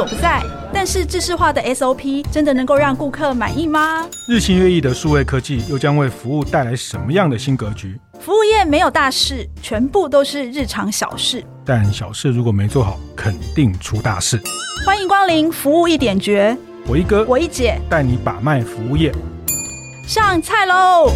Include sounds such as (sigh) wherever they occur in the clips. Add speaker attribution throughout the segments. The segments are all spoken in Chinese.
Speaker 1: 所不在。但是，制式化的 SOP 真的能够让顾客满意吗？
Speaker 2: 日新月异的数位科技又将为服务带来什么样的新格局？
Speaker 1: 服务业没有大事，全部都是日常小事。
Speaker 2: 但小事如果没做好，肯定出大事。
Speaker 1: 欢迎光临服务一点绝，
Speaker 2: 我一哥，
Speaker 1: 我一姐
Speaker 2: 带你把脉服务业。
Speaker 1: 上菜喽！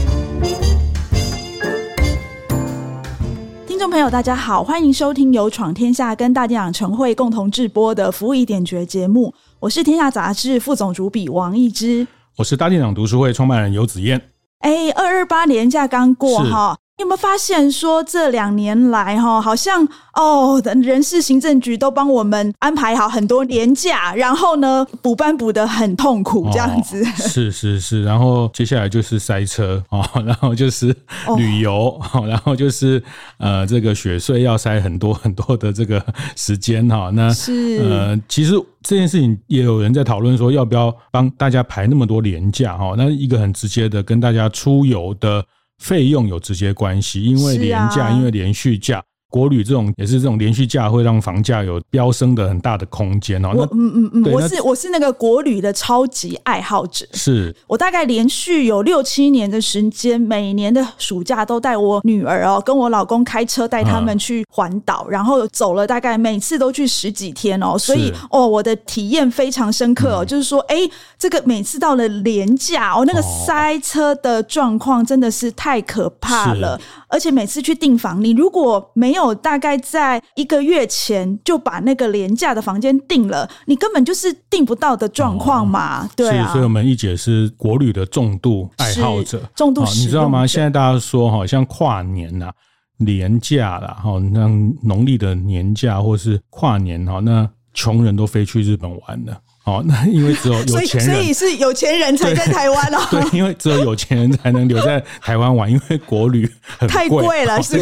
Speaker 1: 听众朋友，大家好，欢迎收听由闯天下跟大电影晨会共同制播的《服务一点绝》节目。我是天下杂志副总主笔王一之，
Speaker 2: 我是大电影读书会创办人游子燕。
Speaker 1: 哎，二二八年假刚过哈。你有没有发现说这两年来哈，好像哦，人事行政局都帮我们安排好很多年假，然后呢补班补得很痛苦这样子。
Speaker 2: 哦、是是是，然后接下来就是塞车哦，(laughs) 然后就是旅游，哦、然后就是呃这个雪隧要塞很多很多的这个时间哈。那是呃，其实这件事情也有人在讨论说，要不要帮大家排那么多年假哈？那一个很直接的跟大家出游的。费用有直接关系，因为廉价，因为连续假。国旅这种也是这种连续假会让房价有飙升的很大的空间哦。
Speaker 1: 我嗯嗯嗯，我是我是那个国旅的超级爱好者。
Speaker 2: 是
Speaker 1: 我大概连续有六七年的时间，每年的暑假都带我女儿哦，跟我老公开车带他们去环岛，然后走了大概每次都去十几天哦。所以哦，我的体验非常深刻哦，就是说，哎，这个每次到了连假哦，那个塞车的状况真的是太可怕了。而且每次去订房，你如果没有大概在一个月前就把那个廉价的房间订了，你根本就是订不到的状况嘛。对啊，
Speaker 2: 所以我们一姐是国旅的重度爱好者，
Speaker 1: 重度。
Speaker 2: 你知道吗？现在大家说，好像跨年呐、啊、连假啦，哈，那农历的年假或是跨年哈，那穷人都飞去日本玩了。哦，那因为只有 (laughs) 有钱人，
Speaker 1: 所以，所以是有钱人才在台湾哦。
Speaker 2: 对，因为只有有钱人才能留在台湾玩，因为国旅很，
Speaker 1: 太贵了。是，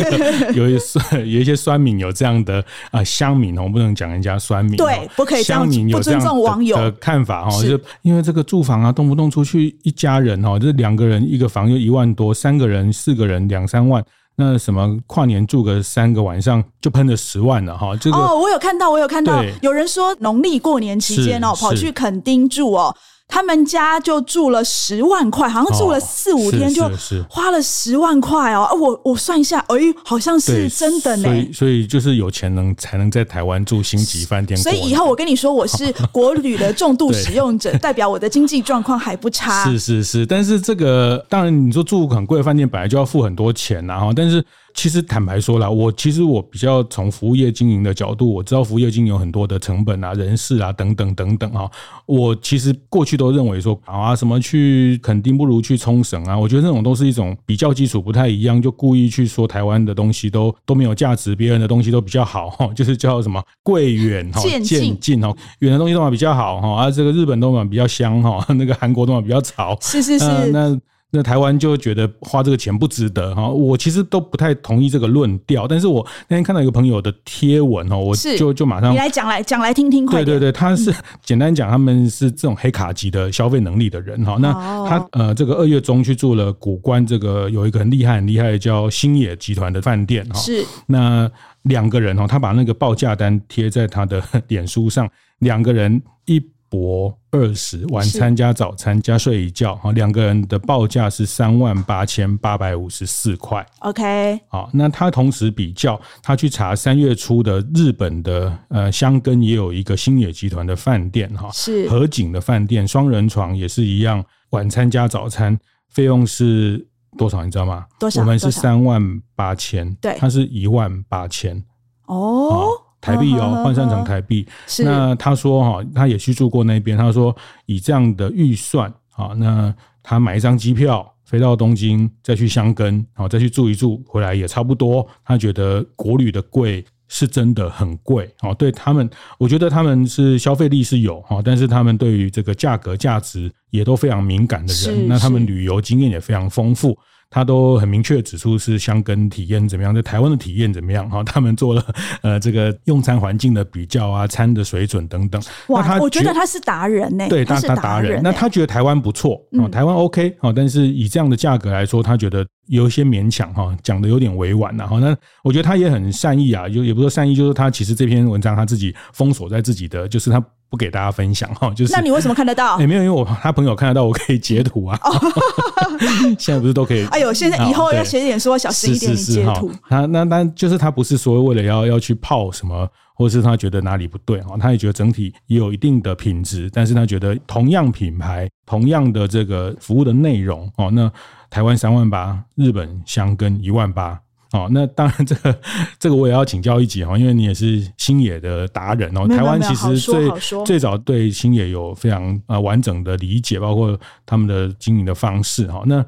Speaker 2: 有一些有一些酸民有这样的啊，乡民哦，不能讲人家酸民，
Speaker 1: 对，不可以乡民有这样的
Speaker 2: 看法哈，就是因为这个住房啊，动不动出去一家人哦，就是两个人一个房就一万多，三个人四个人两三万。那什么跨年住个三个晚上就喷了十万了哈，这个
Speaker 1: 哦，我有看到，我有看到，有人说农历过年期间哦，跑去垦丁住哦。他们家就住了十万块，好像住了四五天，就花了十万块哦。我我算一下，哎，好像是真的呢。
Speaker 2: 所以所以就是有钱人才能在台湾住星级饭店。
Speaker 1: 所以以后我跟你说，我是 (laughs) 国旅的重度使用者，代表我的经济状况还不差。(laughs)
Speaker 2: 是是是，但是这个当然，你说住很贵的饭店，本来就要付很多钱呐哈，但是。其实坦白说啦，我其实我比较从服务业经营的角度，我知道服务业经营有很多的成本啊、人事啊等等等等啊。我其实过去都认为说啊，什么去肯定不如去冲绳啊，我觉得那种都是一种比较基础不太一样，就故意去说台湾的东西都都没有价值，别人的东西都比较好哈，(laughs) 就是叫什么贵远哈渐近哈，远的东西都嘛比较好哈，啊这个日本都嘛比较香哈，那个韩国都嘛比较潮，
Speaker 1: 是是是，呃、
Speaker 2: 那。那台湾就觉得花这个钱不值得哈，我其实都不太同意这个论调。但是我那天看到一个朋友的贴文哦，我就就马上
Speaker 1: 你来讲来讲来听听。
Speaker 2: 对对对，他是 (laughs) 简单讲，他们是这种黑卡级的消费能力的人哈。那他呃，这个二月中去做了古关，这个有一个很厉害很厉害的叫星野集团的饭店哈。是那两个人哦，他把那个报价单贴在他的 (laughs) 脸书上，两个人一。博二十，晚餐加早餐加睡一觉，哈，两个人的报价是三万八千八百五十四块。
Speaker 1: OK，
Speaker 2: 好，那他同时比较，他去查三月初的日本的呃箱根也有一个星野集团的饭店，哈，是河景的饭店，双人床也是一样，晚餐加早餐费用是多少？你知道吗？
Speaker 1: 多少？
Speaker 2: 我们是三万八千，对，他是一万八千。哦。台币哦，换算成台币。那他说哈，他也去住过那边。他说以这样的预算啊，那他买一张机票飞到东京，再去箱根，好再去住一住，回来也差不多。他觉得国旅的贵是真的很贵哦。对他们，我觉得他们是消费力是有哈，但是他们对于这个价格价值也都非常敏感的人。那他们旅游经验也非常丰富。他都很明确指出是箱根体验怎么样，在台湾的体验怎么样哈？他们做了呃这个用餐环境的比较啊，餐的水准等等。
Speaker 1: 哇，那他我觉得他是达人呢、欸。
Speaker 2: 对，他是达人。那他觉得台湾不错啊，台湾 OK 啊，但是以这样的价格来说，他觉得有一些勉强哈，讲的有点委婉了哈。那我觉得他也很善意啊，就也不是善意，就是他其实这篇文章他自己封锁在自己的，就是他。不给大家分享哈。就是
Speaker 1: 那你为什么看得到？(laughs)
Speaker 2: 哎，没有，因为我他朋友看得到，我可以截图啊。(laughs) 现在不是都可以？(laughs)
Speaker 1: 哎呦，现在以后要写点说小心一点，截图。
Speaker 2: 他那那就是他不是说为了要要去泡什么，或是他觉得哪里不对哈，他也觉得整体也有一定的品质，但是他觉得同样品牌、同样的这个服务的内容哦，那台湾三万八，日本香根一万八。哦，那当然，这个这个我也要请教一集哈，因为你也是星野的达人哦。台湾其实最最早对星野有非常呃完整的理解，包括他们的经营的方式哈。那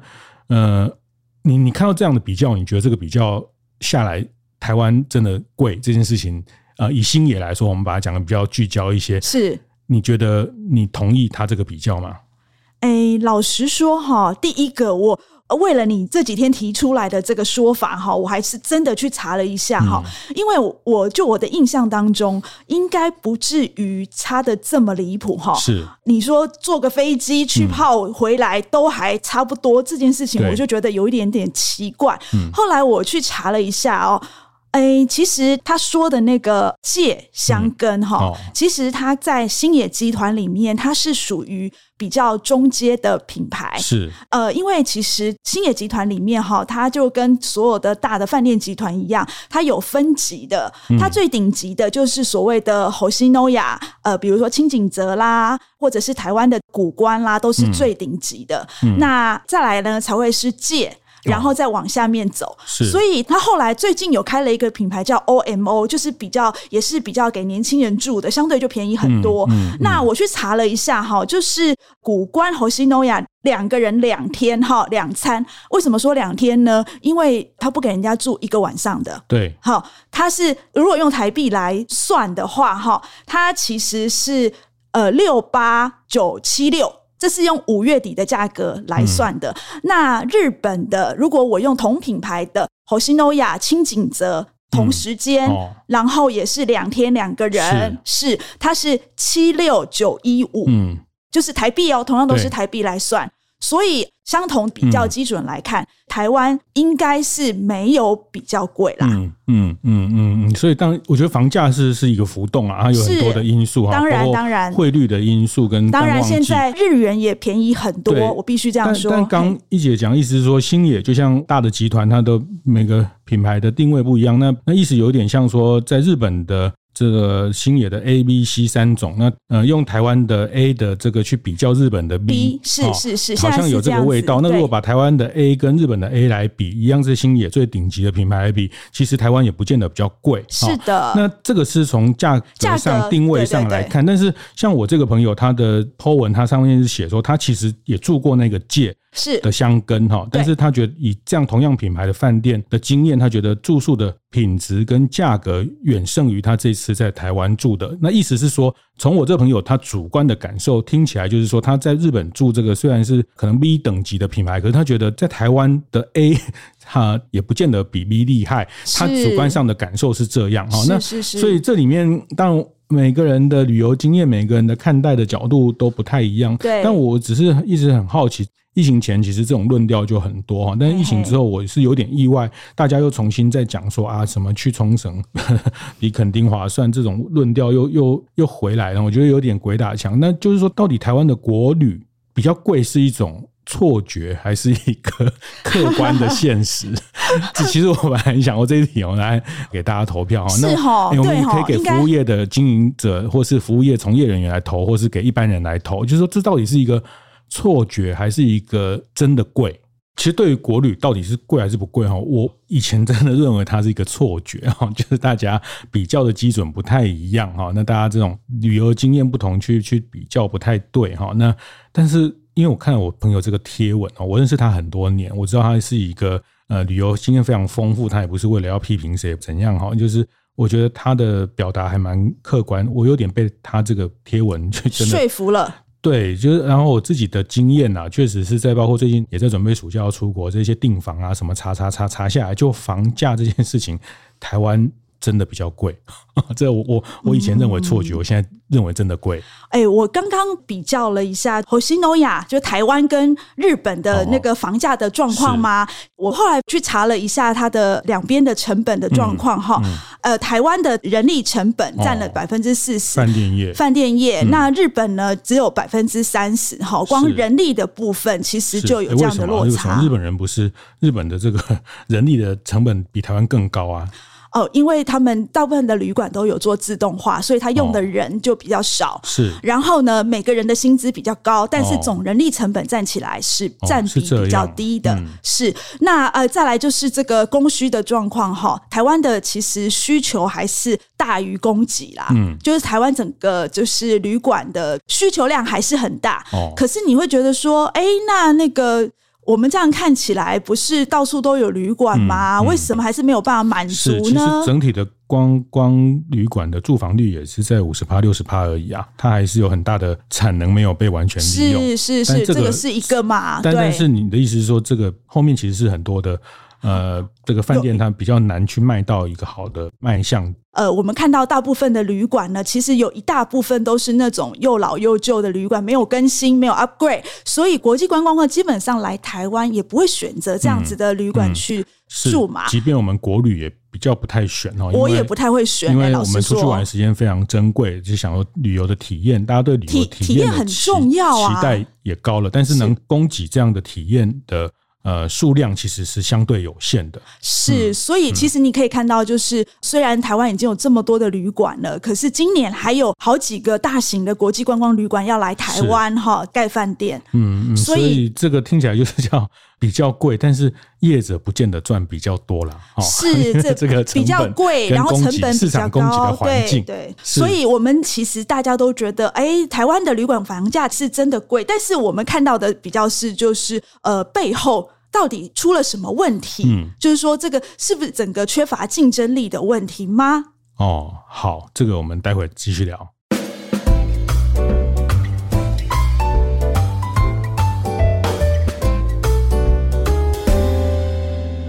Speaker 2: 呃，你你看到这样的比较，你觉得这个比较下来，台湾真的贵这件事情？呃，以星野来说，我们把它讲的比较聚焦一些。
Speaker 1: 是，
Speaker 2: 你觉得你同意他这个比较吗？
Speaker 1: 哎，老实说哈，第一个我。为了你这几天提出来的这个说法哈，我还是真的去查了一下哈，因为我就我的印象当中，应该不至于差的这么离谱哈。
Speaker 2: 是
Speaker 1: 你说坐个飞机去泡回来都还差不多这件事情，我就觉得有一点点奇怪。后来我去查了一下哦。哎，其实他说的那个借香根哈，其实他在星野集团里面，它是属于比较中阶的品牌。
Speaker 2: 是
Speaker 1: 呃，因为其实星野集团里面哈，它就跟所有的大的饭店集团一样，它有分级的。它最顶级的就是所谓的 Hoshinoya，呃，比如说清景泽啦，或者是台湾的古关啦，都是最顶级的。那再来呢，才会是界。然后再往下面走，
Speaker 2: 是，
Speaker 1: 所以他后来最近有开了一个品牌叫 OMO，就是比较也是比较给年轻人住的，相对就便宜很多。嗯嗯、那我去查了一下哈，就是古关 Hoshinoya 两个人两天哈两餐，为什么说两天呢？因为他不给人家住一个晚上的。
Speaker 2: 对，
Speaker 1: 好，他是如果用台币来算的话哈，它其实是呃六八九七六。这是用五月底的价格来算的。嗯、那日本的，如果我用同品牌的 Hoshinoya 轻井泽同时间，嗯哦、然后也是两天两个人，是，是它是七六九一五，嗯，就是台币哦，同样都是台币来算。所以，相同比较基准来看，嗯、台湾应该是没有比较贵啦。
Speaker 2: 嗯嗯嗯嗯嗯。所以，当我觉得房价是是一个浮动啊，它有很多的因素哈。
Speaker 1: 当然，当然，
Speaker 2: 汇率的因素跟
Speaker 1: 当然，现在日元也便宜很多，我必须这样说。
Speaker 2: 但刚一姐讲，意思是说，星野就像大的集团，它的每个品牌的定位不一样。那那意思有点像说，在日本的。这个星野的 A、B、C 三种，那呃，用台湾的 A 的这个去比较日本的 B，,
Speaker 1: B 是是是，
Speaker 2: 好像有这个味道。那如果把台湾的 A 跟日本的 A 来比，一样是星野最顶级的品牌来比，其实台湾也不见得比较贵。
Speaker 1: 是的，
Speaker 2: 那这个是从价格上定位上来看。但是像我这个朋友，他的 po 文，他上面是写说，他其实也住过那个界。
Speaker 1: 是
Speaker 2: 的箱根哈，但是他觉得以这样同样品牌的饭店的经验，他觉得住宿的品质跟价格远胜于他这次在台湾住的。那意思是说，从我这个朋友他主观的感受听起来，就是说他在日本住这个虽然是可能 B 等级的品牌，可是他觉得在台湾的 A (laughs) 他也不见得比 B 厉害。他主观上的感受是这样哈。那所以这里面当然。每个人的旅游经验，每个人的看待的角度都不太一样。
Speaker 1: 对，
Speaker 2: 但我只是一直很好奇，疫情前其实这种论调就很多哈，但是疫情之后，我是有点意外，大家又重新在讲说啊，什么去冲绳 (laughs) 比垦丁划算，这种论调又又又回来了，我觉得有点鬼打墙。那就是说，到底台湾的国旅比较贵是一种错觉，还是一个 (laughs) 客观的现实？这 (laughs) 其实我本来很想过这一题，我来给大家投票哈。那我们可以给服务业的经营者，或是服务业从业人员来投，或是给一般人来投。就是说，这到底是一个错觉，还是一个真的贵？其实对于国旅到底是贵还是不贵哈？我以前真的认为它是一个错觉哈，(laughs) 就是大家比较的基准不太一样哈。那大家这种旅游经验不同，去去比较不太对哈。那但是因为我看了我朋友这个贴文哦，我认识他很多年，我知道他是一个。呃，旅游经验非常丰富，他也不是为了要批评谁怎样哈，就是我觉得他的表达还蛮客观，我有点被他这个贴文就 (laughs) 真的
Speaker 1: 说服了。
Speaker 2: 对，就是然后我自己的经验啊，确实是在包括最近也在准备暑假要出国，这些订房啊什么查查查查下来，就房价这件事情，台湾。真的比较贵，(laughs) 这我我我以前认为错觉，嗯、我现在认为真的贵。
Speaker 1: 哎、欸，我刚刚比较了一下 Hoshinoya 就台湾跟日本的那个房价的状况吗？哦、我后来去查了一下它的两边的成本的状况哈。呃，台湾的人力成本占了百分之四十，
Speaker 2: 饭店业，
Speaker 1: 饭店业。嗯、那日本呢，只有百分之三十。哈，光人力的部分其实就有这样的落差。
Speaker 2: 日本人不是日本的这个 (laughs) 人力的成本比台湾更高啊？
Speaker 1: 哦，因为他们大部分的旅馆都有做自动化，所以他用的人就比较少。
Speaker 2: 是，
Speaker 1: 然后呢，每个人的薪资比较高，但是总人力成本占起来是占比比较低的。是，那呃，再来就是这个供需的状况哈，台湾的其实需求还是大于供给啦。嗯，就是台湾整个就是旅馆的需求量还是很大。哦，可是你会觉得说，哎，那那个。我们这样看起来，不是到处都有旅馆吗？嗯嗯、为什么还是没有办法满足呢？
Speaker 2: 其实整体的观光旅馆的住房率也是在五十趴、六十趴而已啊，它还是有很大的产能没有被完全利用。
Speaker 1: 是是是，这个、这个是一个嘛？
Speaker 2: 但但是你的意思是说，这个后面其实是很多的。呃，这个饭店它比较难去卖到一个好的卖相。
Speaker 1: 呃，我们看到大部分的旅馆呢，其实有一大部分都是那种又老又旧的旅馆，没有更新，没有 upgrade，所以国际观光客基本上来台湾也不会选择这样子的旅馆去住嘛。
Speaker 2: 即便我们国旅也比较不太选哦，
Speaker 1: 我也不太会选，
Speaker 2: 因为我们出去玩的时间非常珍贵，就想说旅游的体验，大家对旅游体验
Speaker 1: 很重要啊，
Speaker 2: 期待也高了，但是能供给这样的体验的。呃，数量其实是相对有限的，
Speaker 1: 是，所以其实你可以看到，就是、嗯、虽然台湾已经有这么多的旅馆了，可是今年还有好几个大型的国际观光旅馆要来台湾哈盖饭店，
Speaker 2: 嗯嗯，所以，这个听起来就是叫比较贵，但是业者不见得赚比较多了，
Speaker 1: 是 (laughs) 这这个比较贵，然后成本比较高，对对，所以我们其实大家都觉得，哎，台湾的旅馆房价是真的贵，但是我们看到的比较是就是呃背后。到底出了什么问题？嗯，就是说这个是不是整个缺乏竞争力的问题吗？
Speaker 2: 哦，好，这个我们待会继续聊。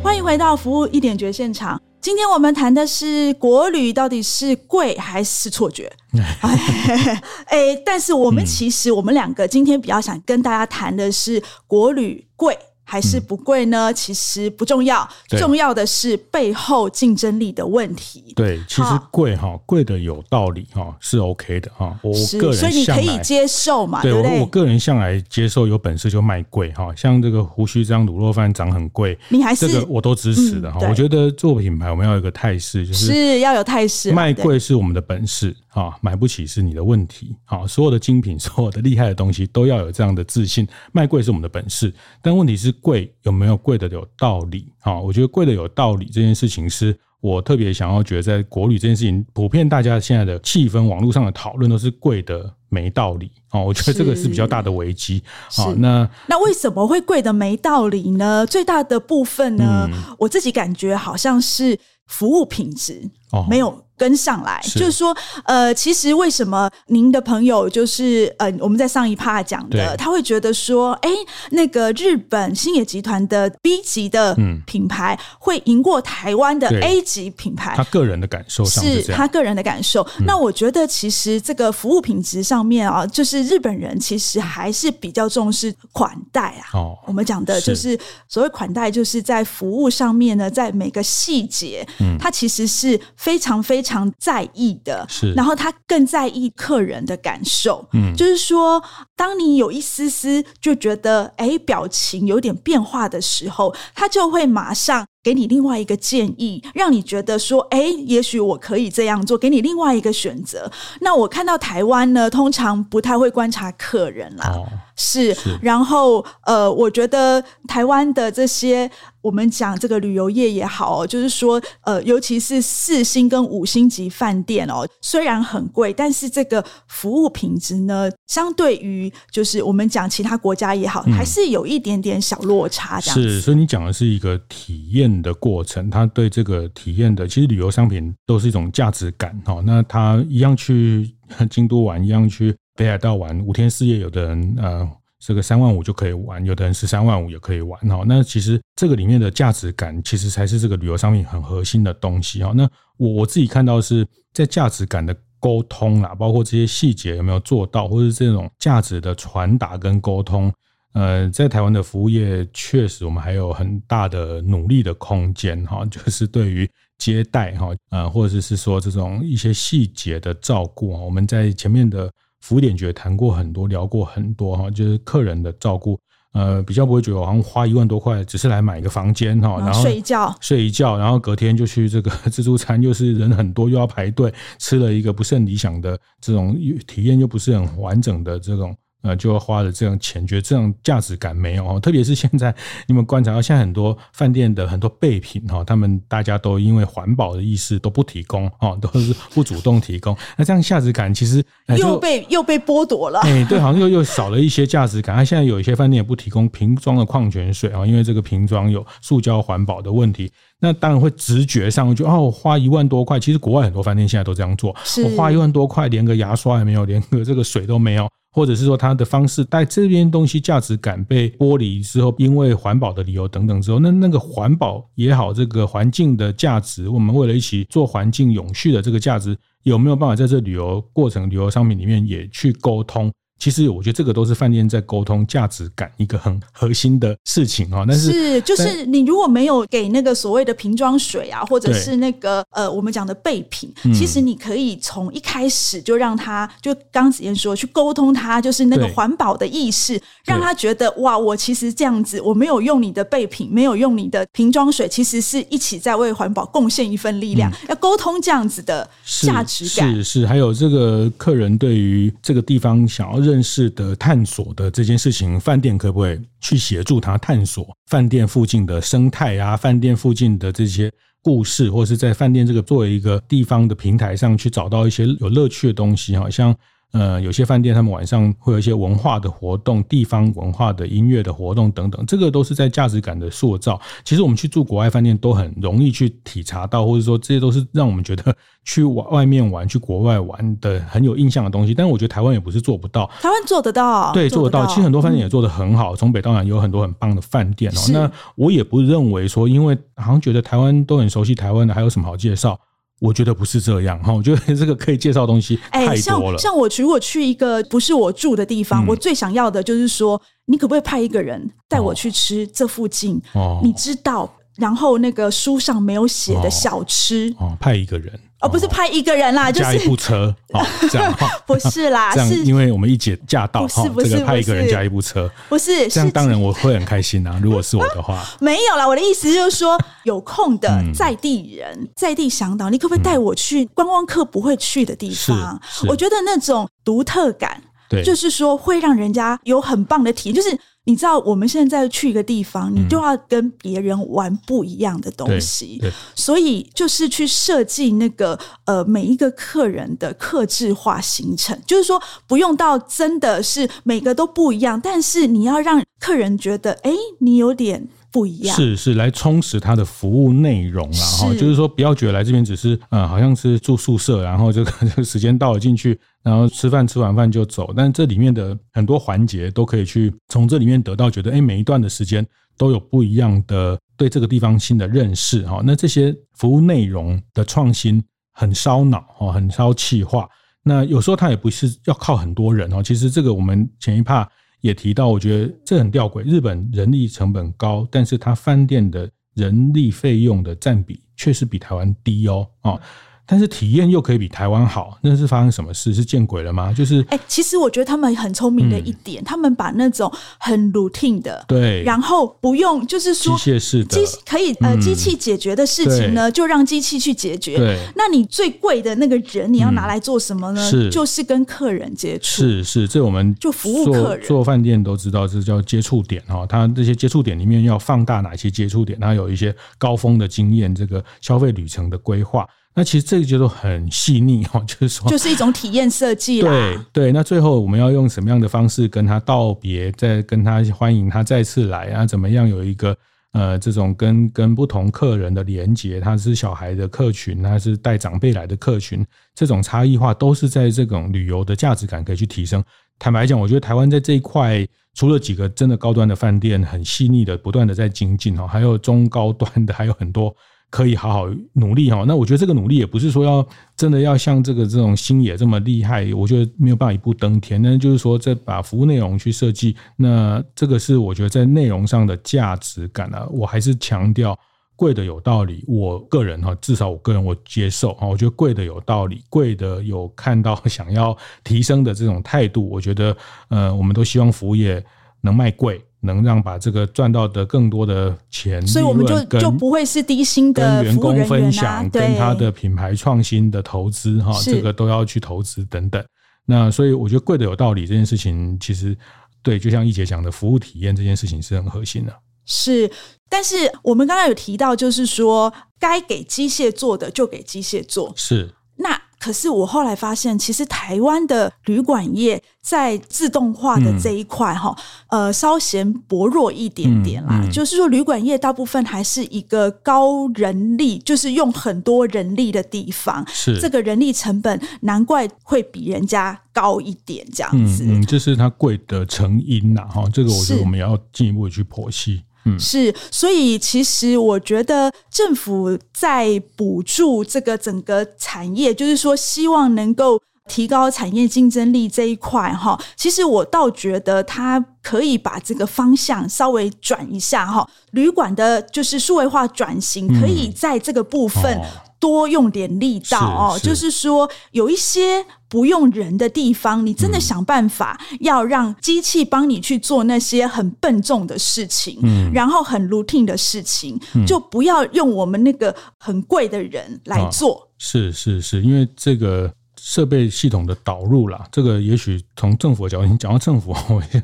Speaker 1: 欢迎回到服务一点绝现场。今天我们谈的是国旅到底是贵还是错觉？(laughs) 哎，但是我们其实我们两个今天比较想跟大家谈的是国旅贵。还是不贵呢？其实不重要，重要的是背后竞争力的问题。
Speaker 2: 对，其实贵哈，贵的有道理哈，是 OK 的哈。我个人
Speaker 1: 所以你可以接受嘛？对？
Speaker 2: 我个人向来接受，有本事就卖贵哈。像这个胡须张卤肉饭涨很贵，
Speaker 1: 你还是
Speaker 2: 这个我都支持的哈。我觉得做品牌我们要有一个态势，就是
Speaker 1: 是要有态势，
Speaker 2: 卖贵是我们的本事。啊，买不起是你的问题。好，所有的精品，所有的厉害的东西，都要有这样的自信。卖贵是我们的本事，但问题是贵有没有贵的有道理？啊，我觉得贵的有道理这件事情，是我特别想要觉得，在国旅这件事情，普遍大家现在的气氛，网络上的讨论都是贵的没道理。哦，我觉得这个是比较大的危机。好，那
Speaker 1: 那为什么会贵的没道理呢？最大的部分呢，嗯、我自己感觉好像是服务品质哦没有。跟上来，是。就是说，呃，其实为什么您的朋友就是呃，我们在上一趴讲的，他会觉得说，哎，那个日本星野集团的 B 级的品牌会赢过台湾的 A 级品牌？
Speaker 2: 他个人的感受上是，
Speaker 1: 是他个人的感受。嗯、那我觉得，其实这个服务品质上面啊，就是日本人其实还是比较重视款待啊。哦，我们讲的就是所谓款待，就是在服务上面呢，在每个细节，嗯，它其实是非常非常。在意的，是，然后他更在意客人的感受，嗯，就是说，当你有一丝丝就觉得，哎，表情有点变化的时候，他就会马上。给你另外一个建议，让你觉得说，哎，也许我可以这样做，给你另外一个选择。那我看到台湾呢，通常不太会观察客人啦，哦、是，是。然后，呃，我觉得台湾的这些，我们讲这个旅游业也好，就是说，呃，尤其是四星跟五星级饭店哦，虽然很贵，但是这个服务品质呢，相对于就是我们讲其他国家也好，嗯、还是有一点点小落差。这样
Speaker 2: 是，所以你讲的是一个体验。的过程，他对这个体验的，其实旅游商品都是一种价值感哈。那他一样去京都玩，一样去北海道玩，五天四夜，有的人呃，这个三万五就可以玩，有的人十三万五也可以玩哈。那其实这个里面的价值感，其实才是这个旅游商品很核心的东西哈。那我我自己看到是在价值感的沟通啦，包括这些细节有没有做到，或是这种价值的传达跟沟通。呃，在台湾的服务业，确实我们还有很大的努力的空间哈，(laughs) 就是对于接待哈，呃，或者是说这种一些细节的照顾啊，我们在前面的服务点觉谈过很多，聊过很多哈，就是客人的照顾。呃，比较不会觉得好像花一万多块只是来买一个房间哈，然后
Speaker 1: 睡一觉，
Speaker 2: 睡一觉，然后隔天就去这个 (laughs) 自助餐，又是人很多又要排队，吃了一个不是很理想的这种体验，又不是很完整的这种。呃，就要花了这样钱，觉得这样价值感没有哦。特别是现在，你们观察到现在很多饭店的很多备品哈，他们大家都因为环保的意识都不提供哦，都是不主动提供。那这样价值感其实
Speaker 1: 又被又被剥夺了。
Speaker 2: 哎，对，好像又又少了一些价值感。那现在有一些饭店也不提供瓶装的矿泉水啊，因为这个瓶装有塑胶环保的问题。那当然会直觉上就哦，花一万多块，其实国外很多饭店现在都这样做。我花一万多块，连个牙刷也没有，连个这个水都没有。或者是说他的方式，带这边东西价值感被剥离之后，因为环保的理由等等之后，那那个环保也好，这个环境的价值，我们为了一起做环境永续的这个价值，有没有办法在这旅游过程、旅游商品里面也去沟通？其实我觉得这个都是饭店在沟通价值感一个很核心的事情啊，但是
Speaker 1: 是就是你如果没有给那个所谓的瓶装水啊，或者是那个呃我们讲的备品，其实你可以从一开始就让他就刚子燕说去沟通他，就是那个环保的意识，让他觉得哇，我其实这样子我没有用你的备品，没有用你的瓶装水，其实是一起在为环保贡献一份力量，要沟通这样子的价值感。
Speaker 2: 是是，还有这个客人对于这个地方想要。认识的探索的这件事情，饭店可不可以去协助他探索饭店附近的生态啊？饭店附近的这些故事，或是在饭店这个作为一个地方的平台上去找到一些有乐趣的东西，好像。呃，有些饭店他们晚上会有一些文化的活动、地方文化的音乐的活动等等，这个都是在价值感的塑造。其实我们去住国外饭店都很容易去体察到，或者说这些都是让我们觉得去外外面玩、去国外玩的很有印象的东西。但是我觉得台湾也不是做不到，
Speaker 1: 台湾做得到，
Speaker 2: 对，做得到。其实很多饭店也做得很好，从北到南有很多很棒的饭店哦。那我也不认为说，因为好像觉得台湾都很熟悉台湾的，还有什么好介绍？我觉得不是这样哈，我觉得 (laughs) 这个可以介绍东西太多了。欸、像
Speaker 1: 像我如果去一个不是我住的地方，嗯、我最想要的就是说，你可不可以派一个人带我去吃这附近？哦，你知道，然后那个书上没有写的小吃。
Speaker 2: 哦，哦，派一个人。
Speaker 1: 哦，不是派一个人啦，就是
Speaker 2: 加一部车，(laughs) 哦，这样 (laughs)
Speaker 1: 不是啦，(laughs) 是
Speaker 2: 因为我们一姐驾到，哈，这个派一个人加一部车，
Speaker 1: 不是
Speaker 2: 这样，当然我会很开心啊。如果是我的话，
Speaker 1: 没有啦，我的意思就是说，有空的在地人，在地向导，你可不可以带我去观光客不会去的地方？我觉得那种独特感，对，就是说会让人家有很棒的体验，就是。你知道我们现在去一个地方，你就要跟别人玩不一样的东西，所以就是去设计那个呃每一个客人的客制化行程，就是说不用到真的是每个都不一样，但是你要让客人觉得，哎，你有点。不一样
Speaker 2: 是是来充实它的服务内容啦，哈，就是说不要觉得来这边只是呃好像是住宿舍，然后这个这个时间到了进去，然后吃饭吃完饭就走，但这里面的很多环节都可以去从这里面得到，觉得哎每一段的时间都有不一样的对这个地方新的认识哈。那这些服务内容的创新很烧脑哈，很烧气化。那有时候它也不是要靠很多人哦，其实这个我们前一趴。也提到，我觉得这很吊诡。日本人力成本高，但是他饭店的人力费用的占比确实比台湾低哦。啊但是体验又可以比台湾好，那是发生什么事？是见鬼了吗？就是
Speaker 1: 哎、欸，其实我觉得他们很聪明的一点，嗯、他们把那种很 routine 的
Speaker 2: 对，
Speaker 1: 然后不用就是说
Speaker 2: 机械式的
Speaker 1: 机可以呃机器解决的事情呢，嗯、就让机器去解决。对，那你最贵的那个人，你要拿来做什么呢？是、嗯，就是跟客人接触。
Speaker 2: 是是，这我们
Speaker 1: 就服务客人，
Speaker 2: 做饭店都知道，这叫接触点哈。他这些接触点里面要放大哪些接触点？他有一些高峰的经验，这个消费旅程的规划。那其实这个就是很细腻哦，(laughs) 就是说，
Speaker 1: 就是一种体验设计啦。
Speaker 2: 对对，那最后我们要用什么样的方式跟他道别，再跟他欢迎他再次来啊？怎么样有一个呃这种跟跟不同客人的连接？他是小孩的客群，他是带长辈来的客群，这种差异化都是在这种旅游的价值感可以去提升。坦白讲，我觉得台湾在这一块，除了几个真的高端的饭店很细腻的不断的在精进哦，还有中高端的还有很多。可以好好努力哈，那我觉得这个努力也不是说要真的要像这个这种星野这么厉害，我觉得没有办法一步登天。那就是说，这把服务内容去设计，那这个是我觉得在内容上的价值感啊，我还是强调贵的有道理，我个人哈，至少我个人我接受啊，我觉得贵的有道理，贵的有看到 (laughs) 想要提升的这种态度，我觉得呃，我们都希望服务业能卖贵，能让把这个赚到的更多的钱，
Speaker 1: 所以我们就就不会是低薪的
Speaker 2: 员工分享，跟他的品牌创新的投资哈，这个都要去投资等等。那所以我觉得贵的有道理这件事情，其实对，就像一姐讲的，服务体验这件事情是很核心的。
Speaker 1: 是，但是我们刚刚有提到，就是说该给机械做的就给机械做。
Speaker 2: 是，
Speaker 1: 那可是我后来发现，其实台湾的旅馆业在自动化的这一块，哈、嗯，呃，稍嫌薄弱一点点啦。嗯嗯、就是说，旅馆业大部分还是一个高人力，就是用很多人力的地方。
Speaker 2: 是，
Speaker 1: 这个人力成本，难怪会比人家高一点，这样子。
Speaker 2: 嗯，这、嗯、是它贵的成因呐，哈。这个我觉得我们要进一步去剖析。嗯、
Speaker 1: 是，所以其实我觉得政府在补助这个整个产业，就是说希望能够提高产业竞争力这一块哈。其实我倒觉得它可以把这个方向稍微转一下哈。旅馆的就是数位化转型，可以在这个部分多用点力道哦。就是说有一些。不用人的地方，你真的想办法要让机器帮你去做那些很笨重的事情，嗯，然后很 routine 的事情，嗯，就不要用我们那个很贵的人来做。哦，
Speaker 2: 是是是，因为这个。设备系统的导入啦，这个也许从政府的角度，你讲到政府，(laughs) 我就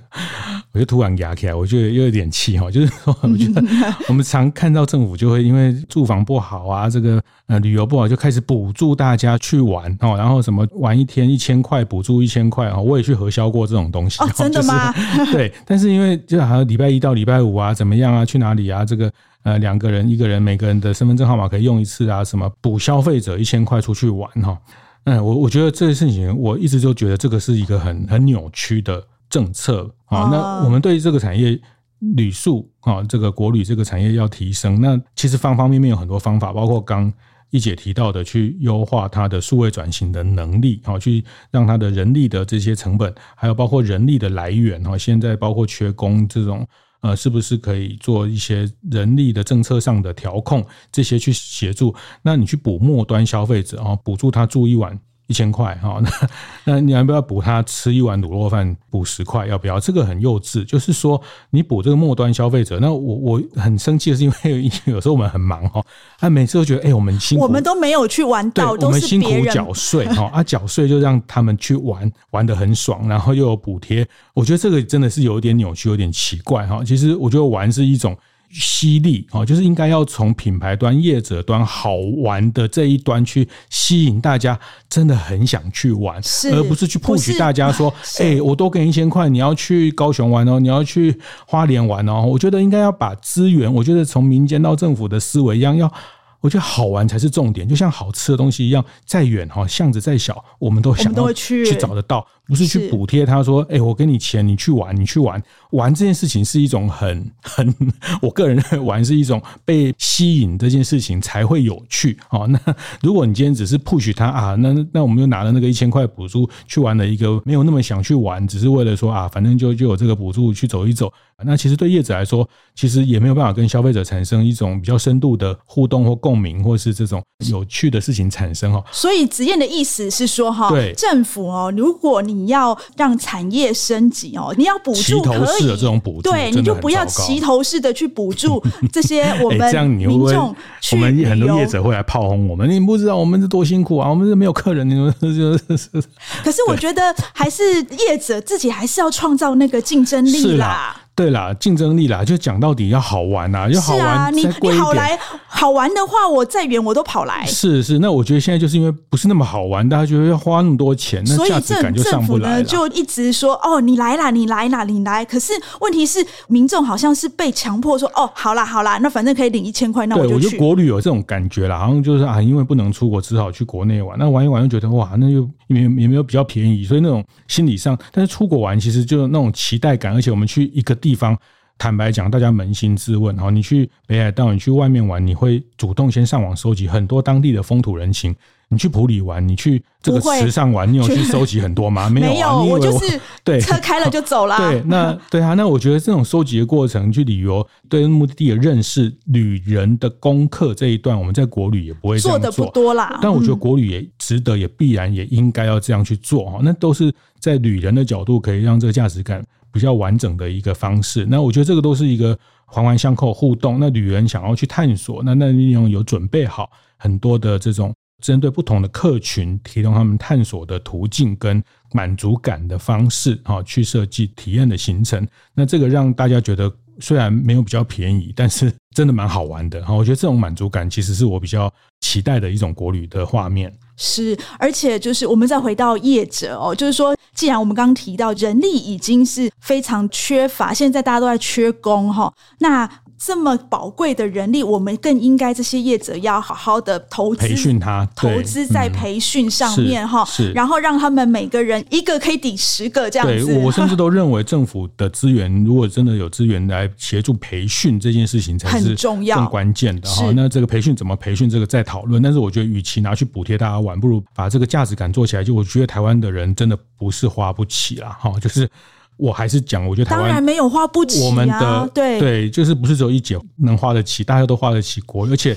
Speaker 2: 我就突然压起来，我觉得又有点气哈。就是说，我觉得 (laughs) 我们常看到政府就会因为住房不好啊，这个呃旅游不好，就开始补助大家去玩哦，然后什么玩一天一千块，补助一千块啊，我也去核销过这种东西。
Speaker 1: 哦，真的吗？
Speaker 2: 就是、对，但是因为就好像礼拜一到礼拜五啊，怎么样啊，去哪里啊，这个呃两个人一个人每个人的身份证号码可以用一次啊，什么补消费者一千块出去玩哈。嗯，我我觉得这个事情，我一直就觉得这个是一个很很扭曲的政策啊。那我们对于这个产业旅宿啊，这个国旅这个产业要提升，那其实方方面面有很多方法，包括刚一姐提到的，去优化它的数位转型的能力，好，去让它的人力的这些成本，还有包括人力的来源哈，现在包括缺工这种。呃，是不是可以做一些人力的政策上的调控，这些去协助？那你去补末端消费者啊，补助他住一晚。一千块哈，那那你要不要补他吃一碗卤肉饭？补十块要不要？这个很幼稚。就是说，你补这个末端消费者，那我我很生气的是，因为有时候我们很忙哈，啊，每次都觉得哎、欸，我们辛苦，
Speaker 1: 我们都没有去玩到，
Speaker 2: 我们辛苦缴税哈，啊，缴税就让他们去玩，玩的很爽，然后又有补贴。我觉得这个真的是有点扭曲，有点奇怪哈。其实我觉得玩是一种。吸力哦，就是应该要从品牌端、业者端好玩的这一端去吸引大家，真的很想去玩，而不是去 push 大家说：“哎，我多给你一千块，你要去高雄玩哦，你要去花莲玩哦。”我觉得应该要把资源，我觉得从民间到政府的思维一样，要我觉得好玩才是重点，就像好吃的东西一样，再远哈巷子再小，我们都想要去找得到。不是去补贴他说，哎、欸，我给你钱，你去玩，你去玩，玩这件事情是一种很很，我个人认为玩是一种被吸引这件事情才会有趣哦。那如果你今天只是 push 他啊，那那我们就拿了那个一千块补助去玩了一个没有那么想去玩，只是为了说啊，反正就就有这个补助去走一走。那其实对业者来说，其实也没有办法跟消费者产生一种比较深度的互动或共鸣，或是这种有趣的事情产生哦。
Speaker 1: 所以子燕的意思是说哈，
Speaker 2: 对
Speaker 1: 政府哦，如果你你要让产业升级哦，你要补助可以，对，你就不要齐头式的去补助这些我们 (laughs) 民众。
Speaker 2: 我们很多业者会来炮轰我们，你不知道我们是多辛苦啊，我们是没有客人，你们就是。
Speaker 1: 可是我觉得还是业者自己还是要创造那个竞争力啦。
Speaker 2: 对啦，竞争力啦，就讲到底要好玩啊，要好玩。啊、
Speaker 1: 你你好来好玩的话，我再远我都跑来。
Speaker 2: 是是，那我觉得现在就是因为不是那么好玩，大家觉得要花那么多钱，那价值感就上不
Speaker 1: 来就一直说哦，你来啦，你来啦，你来。可是问题是，民众好像是被强迫说哦，好啦好啦，那反正可以领一千块，那我就去。
Speaker 2: 我觉得国旅有这种感觉啦，好像就是啊，因为不能出国，只好去国内玩。那玩一玩又觉得哇，那又也也没有比较便宜，所以那种心理上，但是出国玩其实就那种期待感，而且我们去一个地方。坦白讲，大家扪心自问哈，你去北海道，你去外面玩，你会主动先上网收集很多当地的风土人情，你去普里玩，你去这个时尚玩，你有去收集很多吗？(laughs) 没有，
Speaker 1: 没有，我就是 (laughs) 对车开了就走了。
Speaker 2: 对，那对啊，那我觉得这种收集的过程，去旅游对目的地的认识、旅人的功课这一段，我们在国旅也不会做，
Speaker 1: 做的不多啦。
Speaker 2: 但我觉得国旅也值得，也必然也应该要这样去做哈。那都是在旅人的角度，可以让这个价值感比较完整的一个方式。那我觉得这个都是一个环环相扣互动。那旅人想要去探索，那那利用有准备好很多的这种针对不同的客群，提供他们探索的途径跟满足感的方式啊，去设计体验的行程。那这个让大家觉得虽然没有比较便宜，但是真的蛮好玩的哈。我觉得这种满足感其实是我比较期待的一种国旅的画面。
Speaker 1: 是，而且就是我们再回到业者哦，就是说，既然我们刚刚提到人力已经是非常缺乏，现在大家都在缺工哈，那。这么宝贵的人力，我们更应该这些业者要好好的投资
Speaker 2: 培训他，
Speaker 1: 投资在培训上面哈，
Speaker 2: 是，
Speaker 1: 然后让他们每个人一个可以抵十个这样子。
Speaker 2: 对，我甚至都认为政府的资源，如果真的有资源来协助培训这件事情，才是更重要、更关键的哈。那这个培训怎么培训，这个再讨论。但是我觉得，与其拿去补贴大家玩，不如把这个价值感做起来。就我觉得台湾的人真的不是花不起啦，哈，就是。我还是讲，我觉得台湾
Speaker 1: 当然没有花不起，啊，
Speaker 2: 我们的对对，就是不是只有一姐能花得起，大家都花得起国，而且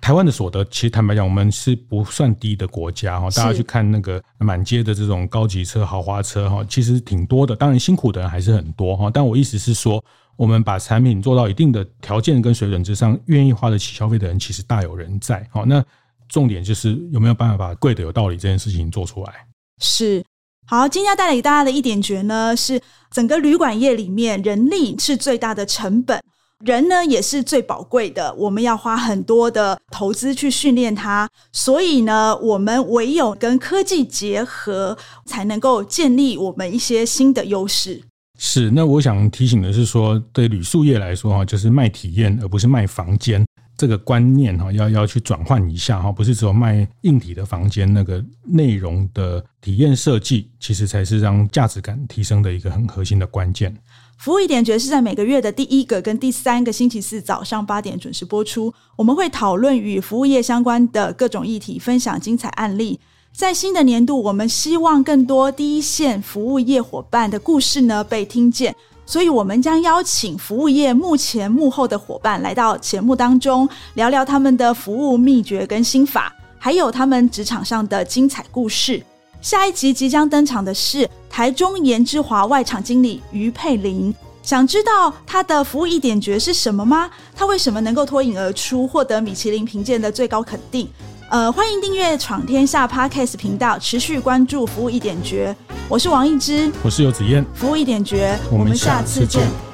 Speaker 2: 台湾的所得，其实坦白讲，我们是不算低的国家哈。大家去看那个满街的这种高级车、豪华车哈，其实挺多的。当然辛苦的人还是很多哈。但我意思是说，我们把产品做到一定的条件跟水准之上，愿意花得起消费的人，其实大有人在。好，那重点就是有没有办法把贵的有道理这件事情做出来？
Speaker 1: 是。好，今天带来给大家的一点诀呢，是整个旅馆业里面，人力是最大的成本，人呢也是最宝贵的，我们要花很多的投资去训练它，所以呢，我们唯有跟科技结合，才能够建立我们一些新的优势。
Speaker 2: 是，那我想提醒的是说，对旅宿业来说哈，就是卖体验，而不是卖房间。这个观念哈，要要去转换一下哈，不是只有卖硬体的房间，那个内容的体验设计，其实才是让价值感提升的一个很核心的关键。
Speaker 1: 服务一点绝是在每个月的第一个跟第三个星期四早上八点准时播出。我们会讨论与服务业相关的各种议题，分享精彩案例。在新的年度，我们希望更多第一线服务业伙伴的故事呢被听见。所以，我们将邀请服务业幕前幕后的伙伴来到节目当中，聊聊他们的服务秘诀跟心法，还有他们职场上的精彩故事。下一集即将登场的是台中颜之华外场经理于佩玲。想知道他的服务一点诀是什么吗？他为什么能够脱颖而出，获得米其林评鉴的最高肯定？呃，欢迎订阅《闯天下》Podcast 频道，持续关注服务一点绝。我是王一之，
Speaker 2: 我是游子燕，
Speaker 1: 服务一点绝，我们下次见。